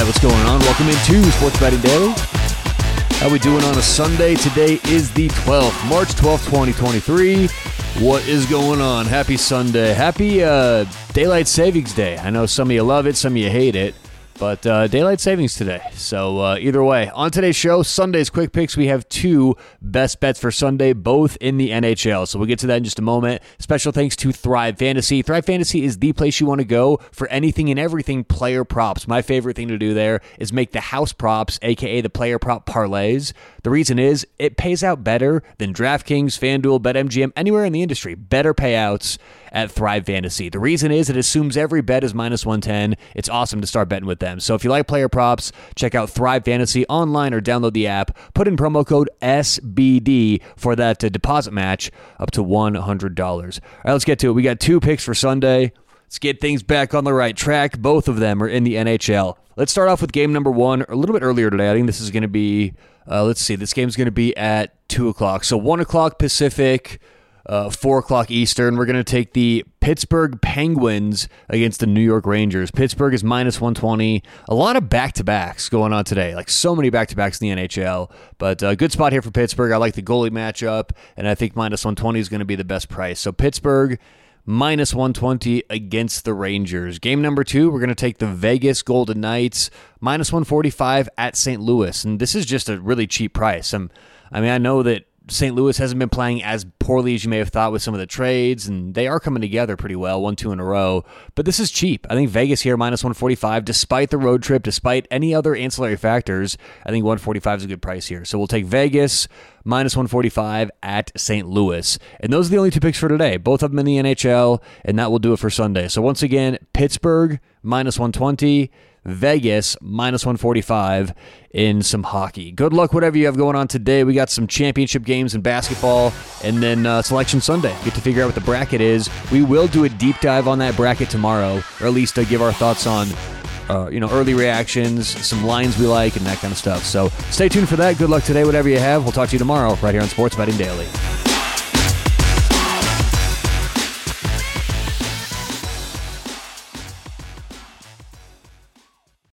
Welcome into Sports Betting Daily. How we doing on a Sunday? Today is the 12th, March 12th, 2023. What is going on? Happy Sunday. Happy uh, Daylight Savings Day. I know some of you love it, some of you hate it. But uh, daylight savings today. So uh, either way, on today's show, Sunday's quick picks, we have two best bets for Sunday, both in the NHL. So we'll get to that in just a moment. Special thanks to Thrive Fantasy. Thrive Fantasy is the place you want to go for anything and everything player props. My favorite thing to do there is make the house props, aka the player prop parlays. The reason is it pays out better than DraftKings, FanDuel, BetMGM, anywhere in the industry. Better payouts at Thrive Fantasy. The reason is it assumes every bet is minus 110. It's awesome to start betting with them. So if you like player props, check out Thrive Fantasy online or download the app. Put in promo code SBD for that uh, deposit match up to $100. All right, let's get to it. We got two picks for Sunday. Let's get things back on the right track. Both of them are in the NHL. Let's start off with game number one a little bit earlier today. I think this is going to be, uh, let's see, this game's going to be at 2 o'clock. So 1 o'clock Pacific, uh, 4 o'clock Eastern. We're going to take the Pittsburgh Penguins against the New York Rangers. Pittsburgh is minus 120. A lot of back to backs going on today, like so many back to backs in the NHL. But a uh, good spot here for Pittsburgh. I like the goalie matchup, and I think minus 120 is going to be the best price. So Pittsburgh minus 120 against the Rangers. Game number two, we're going to take the Vegas Golden Knights minus 145 at St. Louis. And this is just a really cheap price. I'm, I mean, I know that St. Louis hasn't been playing as poorly as you may have thought with some of the trades, and they are coming together pretty well, one, two in a row. But this is cheap. I think Vegas here minus 145, despite the road trip, despite any other ancillary factors. I think 145 is a good price here. So we'll take Vegas minus 145 at St. Louis. And those are the only two picks for today, both of them in the NHL, and that will do it for Sunday. So once again, Pittsburgh minus 120. Vegas minus 145 in some hockey. Good luck, whatever you have going on today. We got some championship games in basketball and then uh, Selection Sunday. Get to figure out what the bracket is. We will do a deep dive on that bracket tomorrow, or at least uh, give our thoughts on. Uh, you know, early reactions, some lines we like, and that kind of stuff. So stay tuned for that. Good luck today, whatever you have. We'll talk to you tomorrow right here on Sports Betting Daily.